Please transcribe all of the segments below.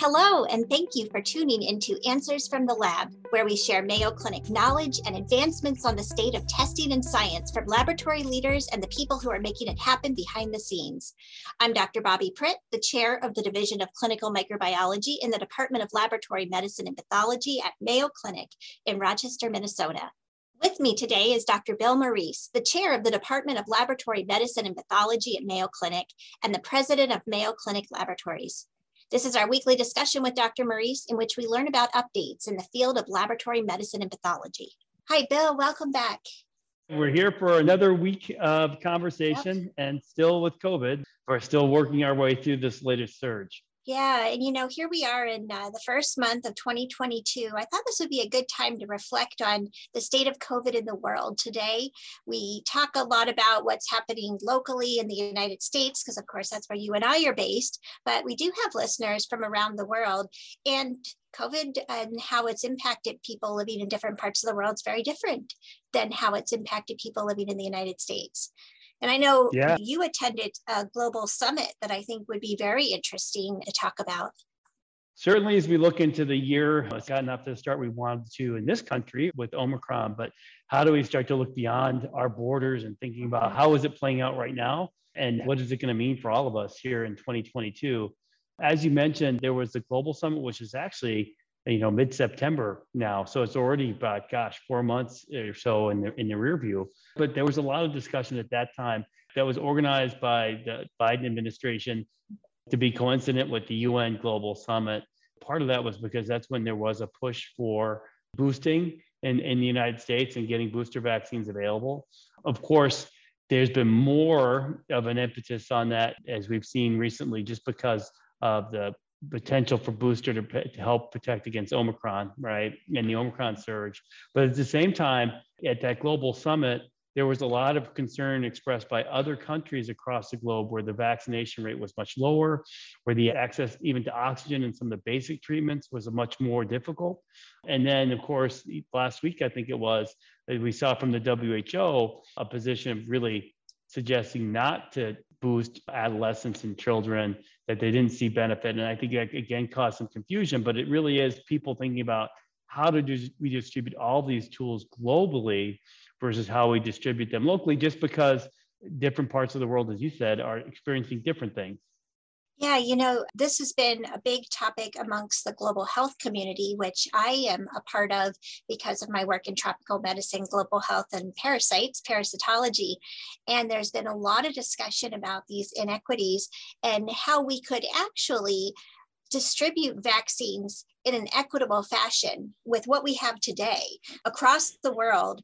Hello, and thank you for tuning into Answers from the Lab, where we share Mayo Clinic knowledge and advancements on the state of testing and science from laboratory leaders and the people who are making it happen behind the scenes. I'm Dr. Bobbi Pritt, the chair of the Division of Clinical Microbiology in the Department of Laboratory Medicine and Pathology at Mayo Clinic in Rochester, Minnesota. With me today is Dr. Bill Morice, the chair of the Department of Laboratory Medicine and Pathology at Mayo Clinic and the president of Mayo Clinic Laboratories. This is our weekly discussion with Dr. Morice, in which we learn about updates in the field of laboratory medicine and pathology. Hi, Bill. Welcome back. We're here for another week of conversation yep. and still with COVID. We're still working our way through this latest surge. Yeah, and you know, here we are in uh, the first month of 2022. I thought this would be a good time to reflect on the state of COVID in the world. Today, we talk a lot about what's happening locally in the United States, because of course that's where you and I are based, but we do have listeners from around the world. And COVID and how it's impacted people living in different parts of the world is very different than how it's impacted people living in the United States. And I know yeah. you attended a global summit that I think would be very interesting to talk about. Certainly, as we look into the year, it's gotten off to the start we wanted to in this country with Omicron, but how do we start to look beyond our borders and thinking about how is it playing out right now and what is it going to mean for all of us here in 2022? As you mentioned, there was the global summit, which is actually you know mid-september now. So it's already about gosh four months or so in the in the rear view. But there was a lot of discussion at that time that was organized by the biden administration to be coincident with the un global summit. Part of that was because that's when there was a push for boosting in, in the united states and getting booster vaccines available. Of course there's been more of an impetus on that as we've seen recently just because of the potential for booster to, to help protect against Omicron, right? And the Omicron surge. But at the same time, at that global summit, there was a lot of concern expressed by other countries across the globe where the vaccination rate was much lower, where the access even to oxygen and some of the basic treatments was much more difficult. And then, of course, last week, I think it was, we saw from the WHO a position of really suggesting not to boost adolescents and children that they didn't see benefit. And I think that again caused some confusion, but it really is people thinking about how do, we distribute all these tools globally versus how we distribute them locally, just because different parts of the world, as you said, are experiencing different things. Yeah, you know, this has been a big topic amongst the global health community, which I am a part of because of my work in tropical medicine, global health, and parasites, parasitology. And there's been a lot of discussion about these inequities and how we could actually distribute vaccines in an equitable fashion with what we have today across the world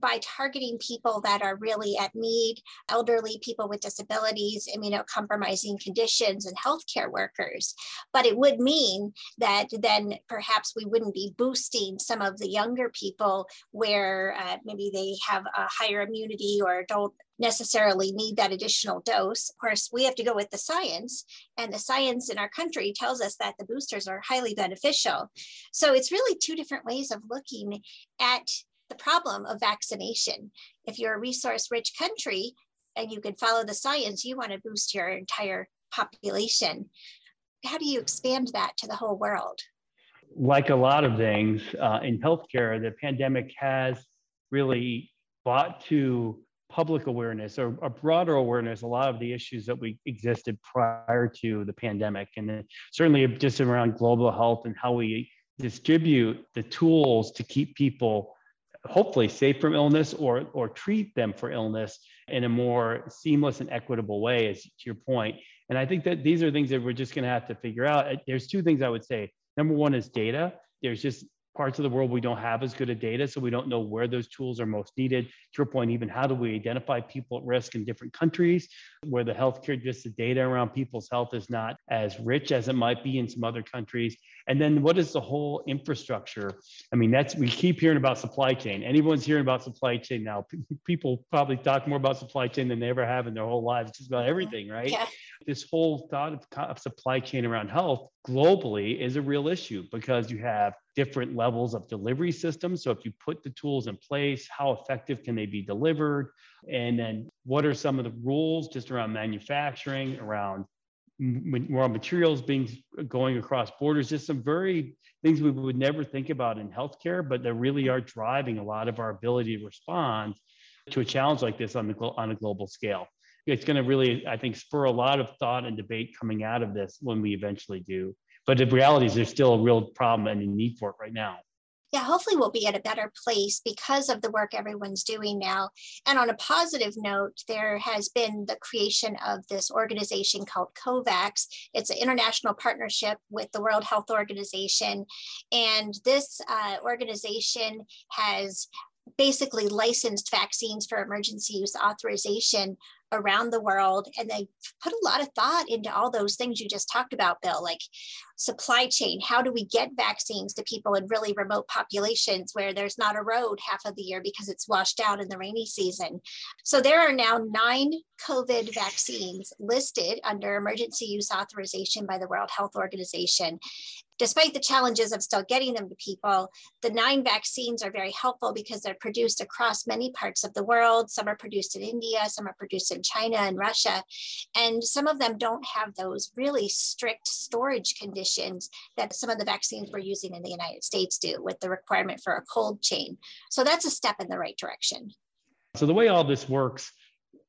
by targeting people that are really at need, elderly people with disabilities, immunocompromising conditions, and healthcare workers. But it would mean that then perhaps we wouldn't be boosting some of the younger people where uh, maybe they have a higher immunity or don't necessarily need that additional dose. Of course, we have to go with the science, and the science in our country tells us that the boosters are highly beneficial. So it's really two different ways of looking at the problem of vaccination. If you're a resource rich country and you can follow the science, you want to boost your entire population. How do you expand that to the whole world? Like a lot of things uh, in healthcare, the pandemic has really brought to public awareness or a broader awareness a lot of the issues that we existed prior to the pandemic and certainly just around global health and how we distribute the tools to keep people hopefully safe from illness or or treat them for illness in a more seamless and equitable way as to your point. And i think that these are things that we're just going to have to figure out. There's two things i would say. Number one is data. There's just parts of the world we don't have as good a data, so we don't know where those tools are most needed. To your point, even how do we identify people at risk in different countries where the healthcare, just the data around people's health is not as rich as it might be in some other countries. And then what is the whole infrastructure? I mean, that's we keep hearing about supply chain. Anyone's hearing about supply chain now. People probably talk more about supply chain than they ever have in their whole lives, just about everything, right? Yeah. This whole thought of, of supply chain around health globally is a real issue because you have different levels of delivery systems. So if you put the tools in place, how effective can they be delivered? And then what are some of the rules just around manufacturing, around raw materials being going across borders, just some very things we would never think about in healthcare, but that really are driving a lot of our ability to respond to a challenge like this on the on a global scale. It's going to really, I think, spur a lot of thought and debate coming out of this when we eventually do. But the reality is, there's still a real problem and a need for it right now yeah, hopefully we'll be at a better place because of the work everyone's doing now. And on a positive note, there has been the creation of this organization called COVAX. It's an international partnership with the World Health Organization. And this uh, organization has basically licensed vaccines for emergency use authorization around the world. And they put a lot of thought into all those things you just talked about bill like supply chain. How do we get vaccines to people in really remote populations where there's not a road half of the year because it's washed out in the rainy season? So there are now nine covid vaccines listed under emergency use authorization by the world health organization despite the challenges of still getting them to people, the nine vaccines are very helpful because they're produced across many parts of the world. Some are produced in India, some are produced in China and Russia. And some of them don't have those really strict storage conditions that some of the vaccines we're using in the United States do with the requirement for a cold chain. So that's a step in the right direction. So the way all this works,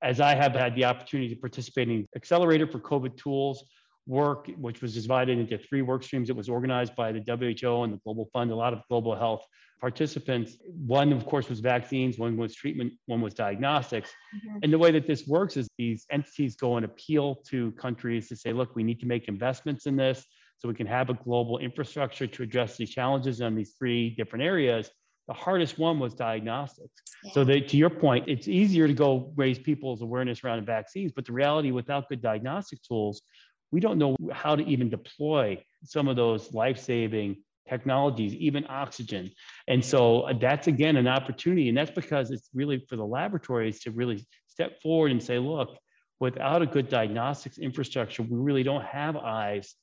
as I have had the opportunity to participate in Accelerator for COVID tools, work, which was divided into three work streams. It was organized by the WHO and the Global Fund, a lot of global health participants. One, of course, was vaccines, one was treatment, one was diagnostics. Mm-hmm. And the way that this works is these entities go and appeal to countries to say, look, we need to make investments in this so we can have a global infrastructure to address these challenges on these three different areas. The hardest one was diagnostics. Yeah. So that, to your point, it's easier to go raise people's awareness around vaccines, but the reality without good diagnostic tools, we don't know how to even deploy some of those life-saving technologies, even oxygen. And so uh, that's again an opportunity. And that's because it's really for the laboratories to really step forward and say, look, without a good diagnostics infrastructure, we really don't have eyes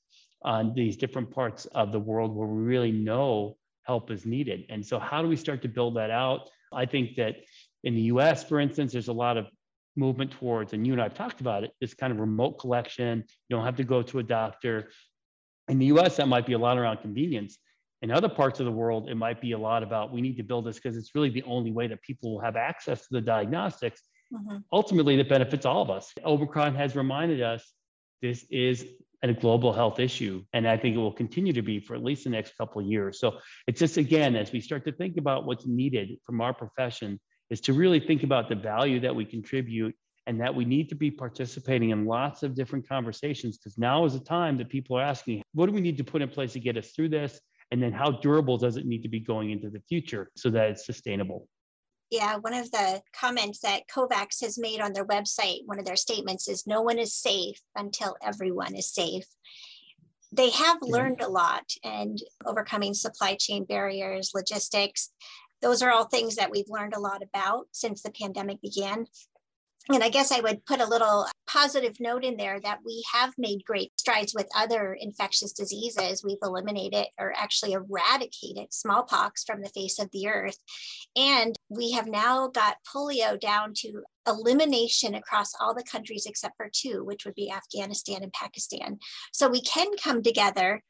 on these different parts of the world where we really know help is needed. And so how do we start to build that out? I think that in the US, for instance, there's a lot of movement towards, and you and I have talked about it, this kind of remote collection. You don't have to go to a doctor. In the US, that might be a lot around convenience. In other parts of the world, it might be a lot about we need to build this because it's really the only way that people will have access to the diagnostics. Mm-hmm. Ultimately, that benefits all of us. Omicron has reminded us this is a global health issue. And I think it will continue to be for at least the next couple of years. So it's just, again, as we start to think about what's needed from our profession is to really think about the value that we contribute and that we need to be participating in lots of different conversations because now is the time that people are asking, what do we need to put in place to get us through this? And then how durable does it need to be going into the future so that it's sustainable? Yeah, one of the comments that COVAX has made on their website, one of their statements is no one is safe until everyone is safe. They have learned a lot and overcoming supply chain barriers, logistics, those are all things that we've learned a lot about since the pandemic began. And I guess I would put a little positive note in there that we have made great strides with other infectious diseases. We've eliminated or actually eradicated smallpox from the face of the earth. And we have now got polio down to elimination across all the countries except for two, which would be Afghanistan and Pakistan. So we can come together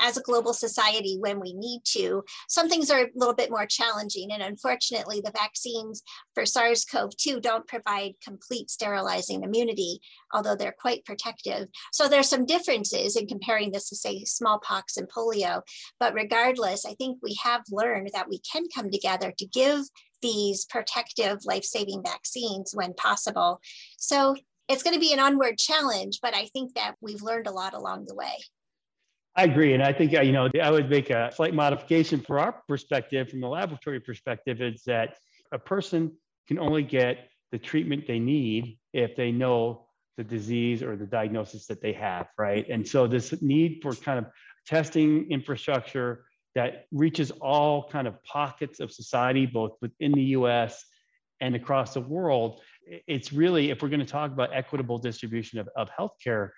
as a global society when we need to. Some things are a little bit more challenging. And unfortunately, the vaccines for SARS CoV 2 don't provide complete sterilizing immunity, although they're quite protective. So there's some differences in comparing this to, say, smallpox and polio. But regardless, I think we have learned that we can come together to give these protective life saving vaccines when possible. So it's going to be an onward challenge, but I think that we've learned a lot along the way. I agree. And I think, uh, you know, I would make a slight modification for our perspective, from the laboratory perspective, is that a person can only get the treatment they need if they know the disease or the diagnosis that they have, right? And so this need for kind of testing infrastructure that reaches all kind of pockets of society, both within the US and across the world, it's really, if we're going to talk about equitable distribution of, of healthcare,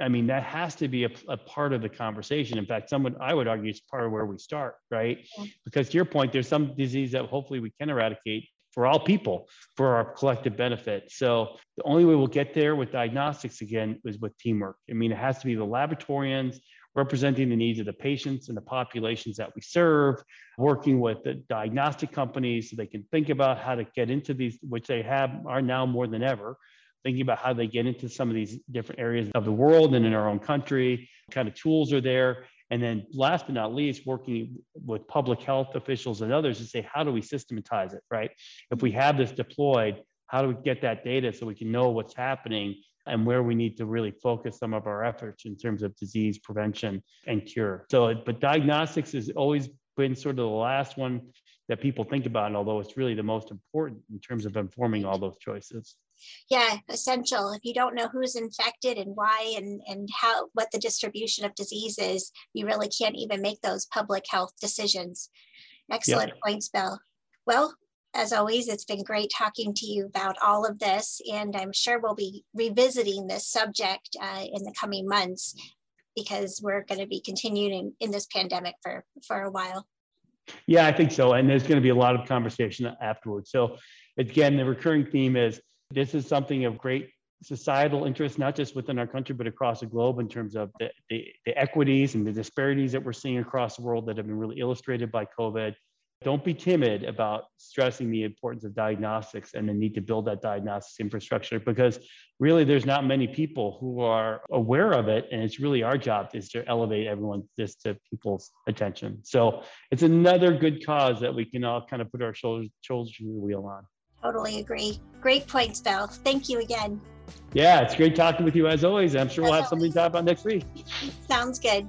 I mean, that has to be a, a, part of the conversation. In fact, someone I would argue it's part of where we start, right? Yeah. Because to your point, there's some disease that hopefully we can eradicate. for all people for our collective benefit. So the only way we'll get there with diagnostics again is with teamwork. I mean, it has to be the laboratorians representing the needs of the patients and the populations that we serve, working with the diagnostic companies so they can think about how to get into these, which they have are now more than ever, thinking about how they get into some of these different areas of the world and in our own country, kind of tools are there. And then last but not least, working with public health officials and others to say, how do we systematize it, right? If we have this deployed, how do we get that data so we can know what's happening and where we need to really focus some of our efforts in terms of disease prevention and cure. So, but diagnostics has always been sort of the last one that people think about, although it's really the most important in terms of informing all those choices. Yeah, essential. If you don't know who's infected and why and, and how what the distribution of disease is, you really can't even make those public health decisions. Excellent yep. points, Bill. Well, as always, it's been great talking to you about all of this, and I'm sure we'll be revisiting this subject uh, in the coming months because we're going to be continuing in this pandemic for, for a while. Yeah, I think so. And there's going to be a lot of conversation afterwards. So, again, the recurring theme is this is something of great societal interest, not just within our country, but across the globe in terms of the, the, the equities and the disparities that we're seeing across the world that have been really illustrated by COVID don't be timid about stressing the importance of diagnostics and the need to build that diagnostics infrastructure because really there's not many people who are aware of it and it's really our job is to elevate everyone this to people's attention. So it's another good cause that we can all kind of put our shoulders shoulders to the wheel on. Totally agree. Great points Bill. thank you again. Yeah it's great talking with you as always i'm sure as we'll have always. something to talk about next week. Sounds good